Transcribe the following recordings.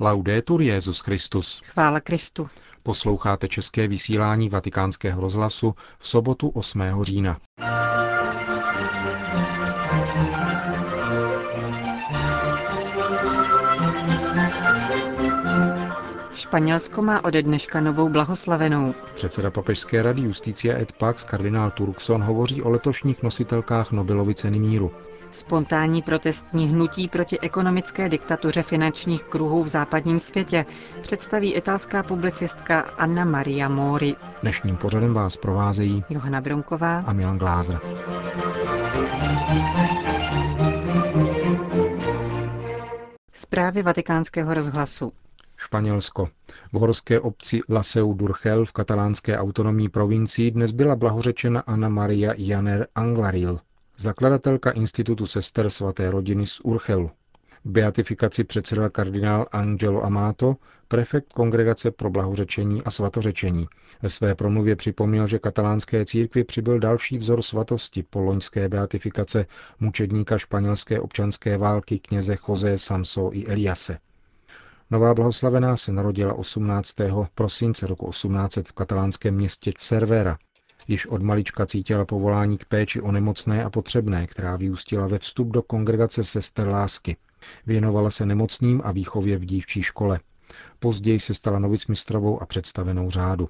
Laudetur Jezus Christus. Chvála Kristu. Posloucháte české vysílání Vatikánského rozhlasu v sobotu 8. října. Španělsko má ode dneška novou blahoslavenou. Předseda Papežské rady Justícia et Pax kardinál Turkson hovoří o letošních nositelkách Nobelovy ceny míru. Spontánní protestní hnutí proti ekonomické diktatuře finančních kruhů v západním světě představí italská publicistka Anna Maria Mori. Dnešním pořadem vás provázejí Johana Bronková a Milan Glázer. Zprávy vatikánského rozhlasu. Španělsko. V horské obci Laseu Durchel v katalánské autonomní provincii dnes byla blahořečena Anna Maria Janer Anglaril, zakladatelka Institutu sester svaté rodiny z Urchelu. Beatifikaci předsedal kardinál Angelo Amato, prefekt Kongregace pro blahořečení a svatořečení. Ve své promluvě připomněl, že katalánské církvi přibyl další vzor svatosti po loňské beatifikace mučedníka španělské občanské války kněze José Samso i Eliase. Nová blahoslavená se narodila 18. prosince roku 1800 v katalánském městě Cervera. Již od malička cítila povolání k péči o nemocné a potřebné, která vyústila ve vstup do kongregace sester lásky. Věnovala se nemocným a výchově v dívčí škole. Později se stala novicmistrovou a představenou řádu.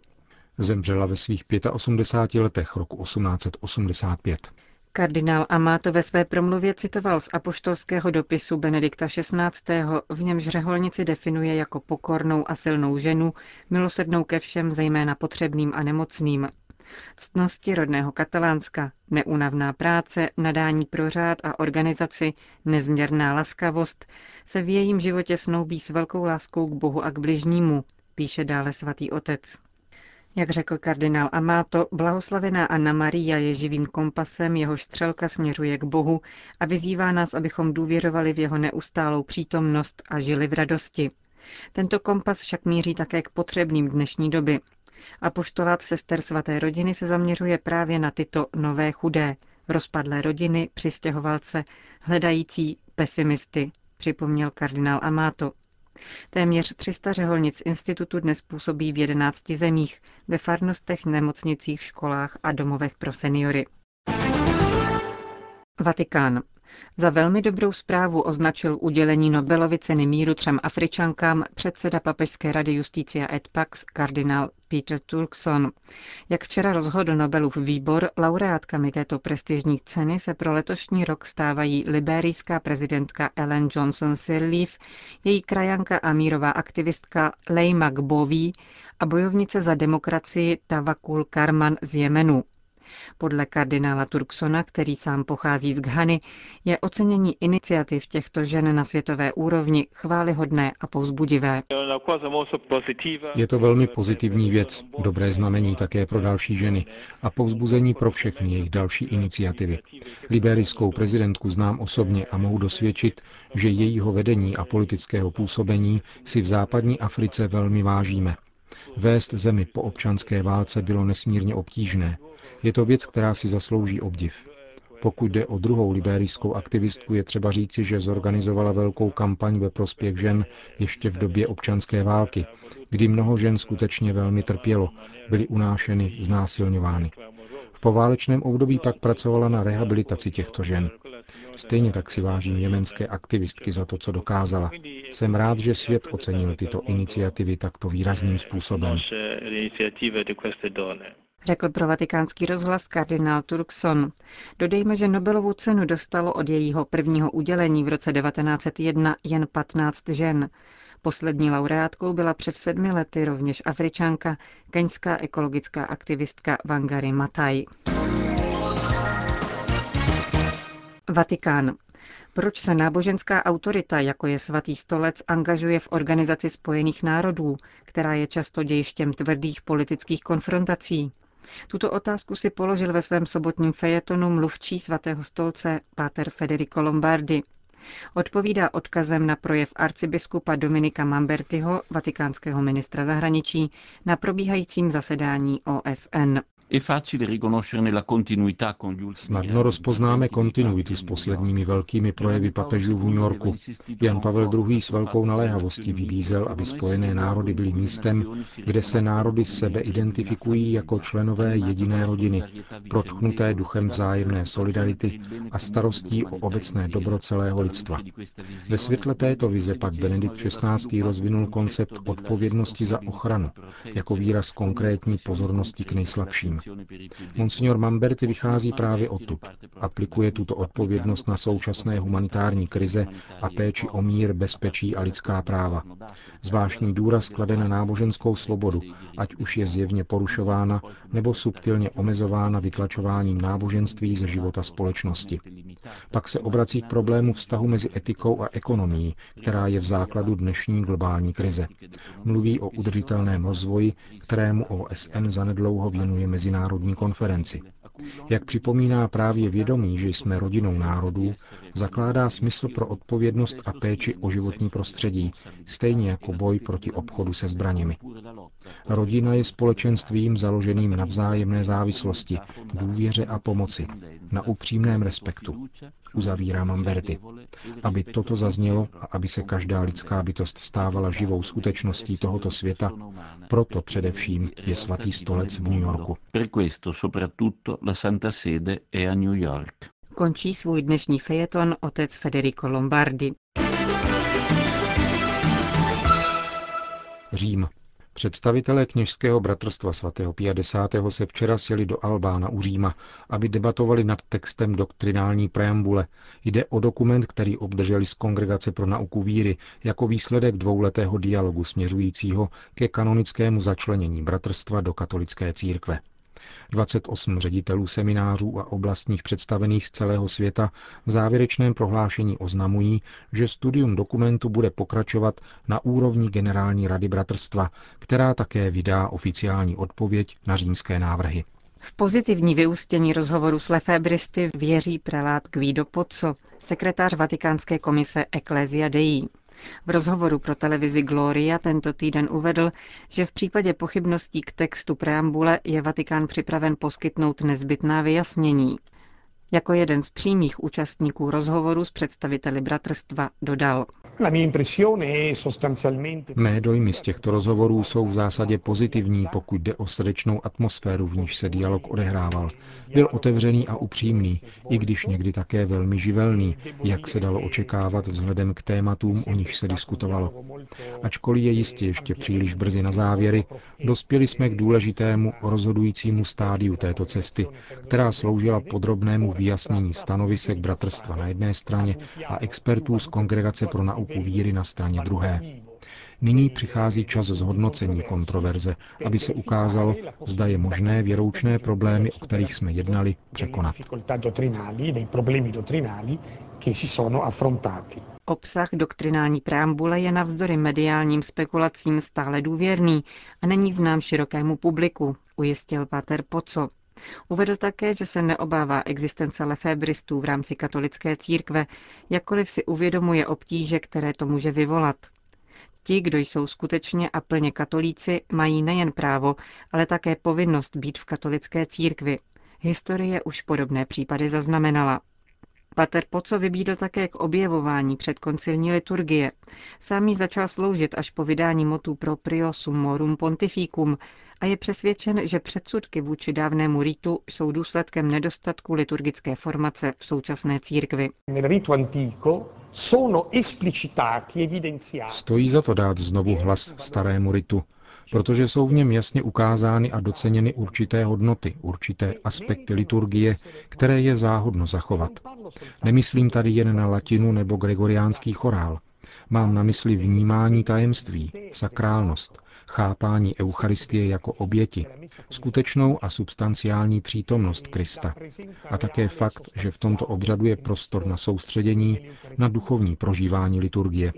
Zemřela ve svých 85 letech roku 1885. Kardinál Amato ve své promluvě citoval z apoštolského dopisu Benedikta XVI., v němž řeholnici definuje jako pokornou a silnou ženu, milosrdnou ke všem, zejména potřebným a nemocným. Ctnosti rodného katalánska, neúnavná práce, nadání pro řád a organizaci, nezměrná laskavost se v jejím životě snoubí s velkou láskou k Bohu a k bližnímu, píše dále svatý otec. Jak řekl kardinál Amato, blahoslavená Anna Maria je živým kompasem, jehož střelka směřuje k Bohu a vyzývá nás, abychom důvěřovali v jeho neustálou přítomnost a žili v radosti. Tento kompas však míří také k potřebným dnešní doby. A poštolát sester svaté rodiny se zaměřuje právě na tyto nové chudé, rozpadlé rodiny, přistěhovalce, hledající pesimisty, připomněl kardinál Amato. Téměř 300 řeholnic institutu dnes působí v 11 zemích, ve farnostech, nemocnicích, školách a domovech pro seniory. Vatikán. Za velmi dobrou zprávu označil udělení Nobelovy ceny míru třem Afričankám předseda Papežské rady Justícia et Pax kardinál Peter Turkson. Jak včera rozhodl Nobelův výbor, laureátkami této prestižní ceny se pro letošní rok stávají liberijská prezidentka Ellen Johnson Sirleaf, její krajanka a mírová aktivistka Leima Gboví a bojovnice za demokracii Tawakul Karman z Jemenu. Podle kardinála Turksona, který sám pochází z Ghany, je ocenění iniciativ těchto žen na světové úrovni chválihodné a povzbudivé. Je to velmi pozitivní věc, dobré znamení také pro další ženy a povzbuzení pro všechny jejich další iniciativy. Liberijskou prezidentku znám osobně a mohu dosvědčit, že jejího vedení a politického působení si v západní Africe velmi vážíme. Vést zemi po občanské válce bylo nesmírně obtížné. Je to věc, která si zaslouží obdiv. Pokud jde o druhou liberijskou aktivistku, je třeba říci, že zorganizovala velkou kampaň ve prospěch žen ještě v době občanské války, kdy mnoho žen skutečně velmi trpělo, byly unášeny, znásilňovány. V poválečném období pak pracovala na rehabilitaci těchto žen. Stejně tak si vážím jemenské aktivistky za to, co dokázala. Jsem rád, že svět ocenil tyto iniciativy takto výrazným způsobem. Řekl pro vatikánský rozhlas kardinál Turkson. Dodejme, že Nobelovu cenu dostalo od jejího prvního udělení v roce 1901 jen 15 žen. Poslední laureátkou byla před sedmi lety rovněž Afričanka, keňská ekologická aktivistka Wangari Matai. Vatikán. Proč se náboženská autorita, jako je svatý stolec, angažuje v Organizaci spojených národů, která je často dějištěm tvrdých politických konfrontací? Tuto otázku si položil ve svém sobotním fejetonu mluvčí svatého stolce Páter Federico Lombardi. Odpovídá odkazem na projev arcibiskupa Dominika Mambertiho, vatikánského ministra zahraničí, na probíhajícím zasedání OSN. Snadno rozpoznáme kontinuitu s posledními velkými projevy papežů v New Yorku. Jan Pavel II. s velkou naléhavostí vybízel, aby Spojené národy byly místem, kde se národy sebe identifikují jako členové jediné rodiny, protchnuté duchem vzájemné solidarity a starostí o obecné dobro celého lidstva. Ve světle této vize pak Benedikt XVI. rozvinul koncept odpovědnosti za ochranu, jako výraz konkrétní pozornosti k nejslabším. Monsignor Mamberti vychází právě odtud. Aplikuje tuto odpovědnost na současné humanitární krize a péči o mír, bezpečí a lidská práva. Zvláštní důraz klade na náboženskou svobodu, ať už je zjevně porušována nebo subtilně omezována vytlačováním náboženství ze života společnosti. Pak se obrací k problému vztahu mezi etikou a ekonomií, která je v základu dnešní globální krize. Mluví o udržitelném rozvoji, kterému OSN zanedlouho věnuje mezinárodní konferenci. Jak připomíná právě vědomí, že jsme rodinou národů, zakládá smysl pro odpovědnost a péči o životní prostředí, stejně jako boj proti obchodu se zbraněmi. Rodina je společenstvím založeným na vzájemné závislosti, důvěře a pomoci, na upřímném respektu, uzavírá Mamberty. Aby toto zaznělo a aby se každá lidská bytost stávala živou skutečností tohoto světa, proto především je svatý stolec v New Yorku. Končí svůj dnešní fejeton otec Federico Lombardi. Řím. Představitelé kněžského bratrstva svatého Pia X. se včera sjeli do Albána u Říma, aby debatovali nad textem doktrinální preambule. Jde o dokument, který obdrželi z Kongregace pro nauku víry jako výsledek dvouletého dialogu směřujícího ke kanonickému začlenění bratrstva do katolické církve. 28 ředitelů seminářů a oblastních představených z celého světa v závěrečném prohlášení oznamují, že studium dokumentu bude pokračovat na úrovni Generální rady bratrstva, která také vydá oficiální odpověď na římské návrhy. V pozitivní vyústění rozhovoru s Lefebristy věří prelát Guido Pozzo, sekretář Vatikánské komise Ecclesia Dei. V rozhovoru pro televizi Gloria tento týden uvedl, že v případě pochybností k textu preambule je Vatikán připraven poskytnout nezbytná vyjasnění. Jako jeden z přímých účastníků rozhovoru s představiteli bratrstva dodal. Mé dojmy z těchto rozhovorů jsou v zásadě pozitivní, pokud jde o srdečnou atmosféru, v níž se dialog odehrával. Byl otevřený a upřímný, i když někdy také velmi živelný, jak se dalo očekávat vzhledem k tématům, o nich se diskutovalo. Ačkoliv je jistě ještě příliš brzy na závěry, dospěli jsme k důležitému rozhodujícímu stádiu této cesty, která sloužila podrobnému vyjasnění stanovisek bratrstva na jedné straně a expertů z Kongregace pro nauku víry na straně druhé. Nyní přichází čas zhodnocení kontroverze, aby se ukázalo, zda je možné věroučné problémy, o kterých jsme jednali, překonat. Obsah doktrinální preambule je navzdory mediálním spekulacím stále důvěrný a není znám širokému publiku, ujistil Pater Poco. Uvedl také, že se neobává existence lefébristů v rámci katolické církve, jakkoliv si uvědomuje obtíže, které to může vyvolat. Ti, kdo jsou skutečně a plně katolíci, mají nejen právo, ale také povinnost být v katolické církvi. Historie už podobné případy zaznamenala. Pater Poco vybídl také k objevování předkoncilní liturgie. Sám jí začal sloužit až po vydání motu proprio summorum pontificum a je přesvědčen, že předsudky vůči dávnému ritu jsou důsledkem nedostatku liturgické formace v současné církvi. Stojí za to dát znovu hlas starému ritu, protože jsou v něm jasně ukázány a doceněny určité hodnoty, určité aspekty liturgie, které je záhodno zachovat. Nemyslím tady jen na latinu nebo gregoriánský chorál. Mám na mysli vnímání tajemství, sakrálnost, chápání Eucharistie jako oběti, skutečnou a substanciální přítomnost Krista a také fakt, že v tomto obřadu je prostor na soustředění na duchovní prožívání liturgie.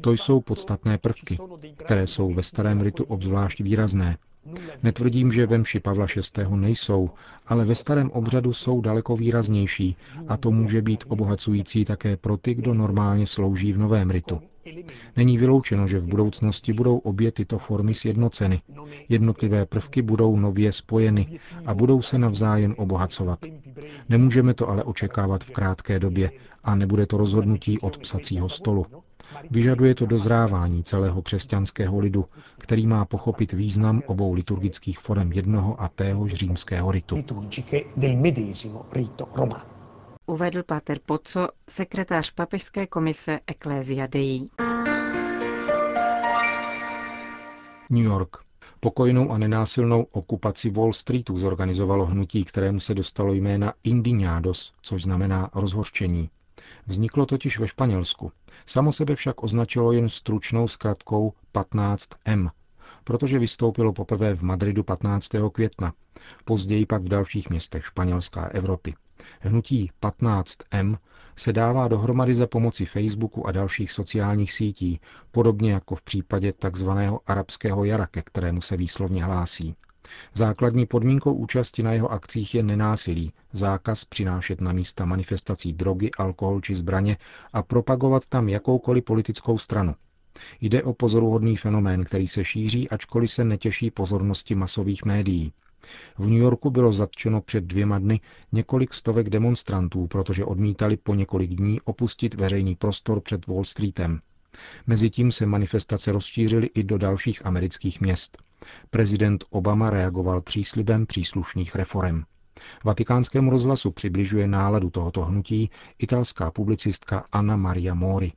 To jsou podstatné prvky, které jsou ve starém ritu obzvlášť výrazné. Netvrdím, že ve mši Pavla VI. nejsou, ale ve starém obřadu jsou daleko výraznější a to může být obohacující také pro ty, kdo normálně slouží v novém ritu. Není vyloučeno, že v budoucnosti budou obě tyto formy sjednoceny. Jednotlivé prvky budou nově spojeny a budou se navzájem obohacovat. Nemůžeme to ale očekávat v krátké době a nebude to rozhodnutí od psacího stolu. Vyžaduje to dozrávání celého křesťanského lidu, který má pochopit význam obou liturgických forem jednoho a téhož římského ritu. Uvedl Pater Poco, sekretář papežské komise Ecclesia Dei. New York. Pokojnou a nenásilnou okupaci Wall Streetu zorganizovalo hnutí, kterému se dostalo jména Indignados, což znamená rozhorčení. Vzniklo totiž ve Španělsku. Samo sebe však označilo jen stručnou zkratkou 15M, protože vystoupilo poprvé v Madridu 15. května, později pak v dalších městech Španělska a Evropy. Hnutí 15M se dává dohromady za pomoci Facebooku a dalších sociálních sítí, podobně jako v případě tzv. arabského jara, ke kterému se výslovně hlásí. Základní podmínkou účasti na jeho akcích je nenásilí, zákaz přinášet na místa manifestací drogy, alkohol či zbraně a propagovat tam jakoukoliv politickou stranu. Jde o pozoruhodný fenomén, který se šíří, ačkoliv se netěší pozornosti masových médií. V New Yorku bylo zatčeno před dvěma dny několik stovek demonstrantů, protože odmítali po několik dní opustit veřejný prostor před Wall Streetem. Mezitím se manifestace rozšířily i do dalších amerických měst. Prezident Obama reagoval příslibem příslušných reform. Vatikánskému rozhlasu přibližuje náladu tohoto hnutí italská publicistka Anna Maria Mori.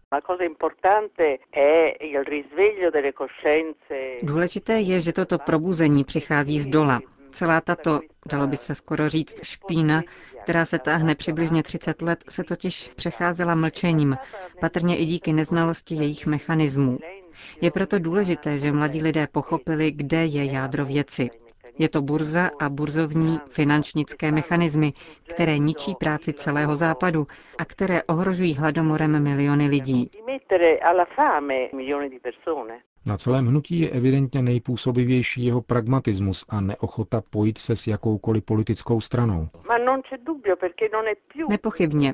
Důležité je, že toto probuzení přichází z dola. Celá tato, dalo by se skoro říct, špína, která se táhne přibližně 30 let, se totiž přecházela mlčením, patrně i díky neznalosti jejich mechanismů. Je proto důležité, že mladí lidé pochopili, kde je jádro věci. Je to burza a burzovní finančnické mechanismy, které ničí práci celého západu a které ohrožují hladomorem miliony lidí. Na celém hnutí je evidentně nejpůsobivější jeho pragmatismus a neochota pojít se s jakoukoliv politickou stranou. Nepochybně.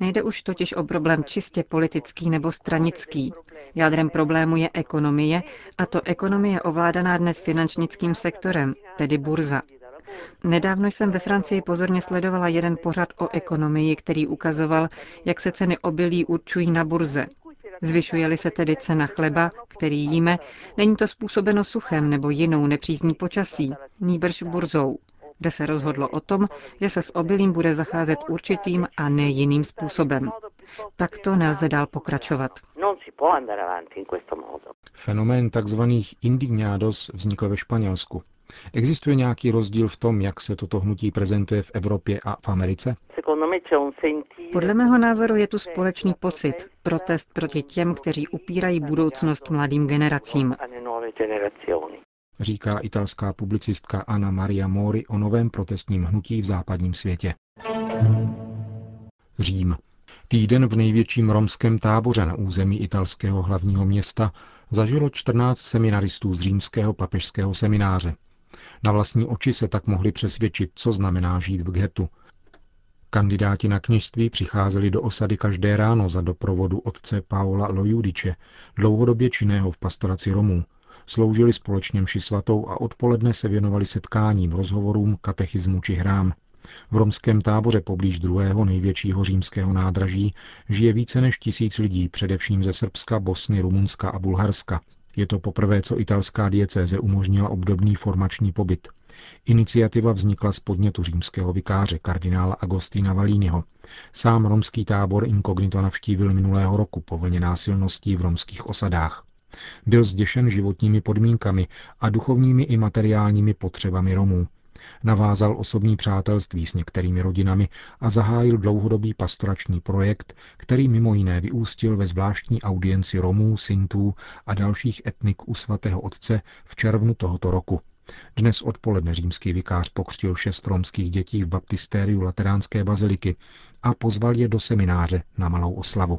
Nejde už totiž o problém čistě politický nebo stranický. Jádrem problému je ekonomie, a to ekonomie ovládaná dnes finančnickým sektorem, tedy burza. Nedávno jsem ve Francii pozorně sledovala jeden pořad o ekonomii, který ukazoval, jak se ceny obilí určují na burze. Zvyšuje-li se tedy cena chleba, který jíme, není to způsobeno suchem nebo jinou nepřízní počasí, nýbrž burzou, kde se rozhodlo o tom, že se s obilím bude zacházet určitým a ne jiným způsobem. Takto nelze dál pokračovat. Fenomén tzv. indignados vznikl ve Španělsku. Existuje nějaký rozdíl v tom, jak se toto hnutí prezentuje v Evropě a v Americe? Podle mého názoru je tu společný pocit, protest proti těm, kteří upírají budoucnost mladým generacím. Říká italská publicistka Anna Maria Mori o novém protestním hnutí v západním světě. Řím. Týden v největším romském táboře na území italského hlavního města zažilo 14 seminaristů z římského papežského semináře. Na vlastní oči se tak mohli přesvědčit, co znamená žít v getu. Kandidáti na kněžství přicházeli do osady každé ráno za doprovodu otce Paola Lojudiče, dlouhodobě činného v pastoraci Romů. Sloužili společně mši svatou a odpoledne se věnovali setkáním, rozhovorům, katechismu či hrám. V romském táboře poblíž druhého největšího římského nádraží žije více než tisíc lidí, především ze Srbska, Bosny, Rumunska a Bulharska. Je to poprvé, co italská diecéze umožnila obdobný formační pobyt. Iniciativa vznikla z podnětu římského vikáře kardinála Agostina Valínyho. Sám romský tábor inkognito navštívil minulého roku po vlně násilností v romských osadách. Byl zděšen životními podmínkami a duchovními i materiálními potřebami Romů. Navázal osobní přátelství s některými rodinami a zahájil dlouhodobý pastorační projekt, který mimo jiné vyústil ve zvláštní audienci Romů, Sintů a dalších etnik u svatého otce v červnu tohoto roku. Dnes odpoledne římský vikář pokřtil šest romských dětí v baptistériu Lateránské baziliky a pozval je do semináře na malou oslavu.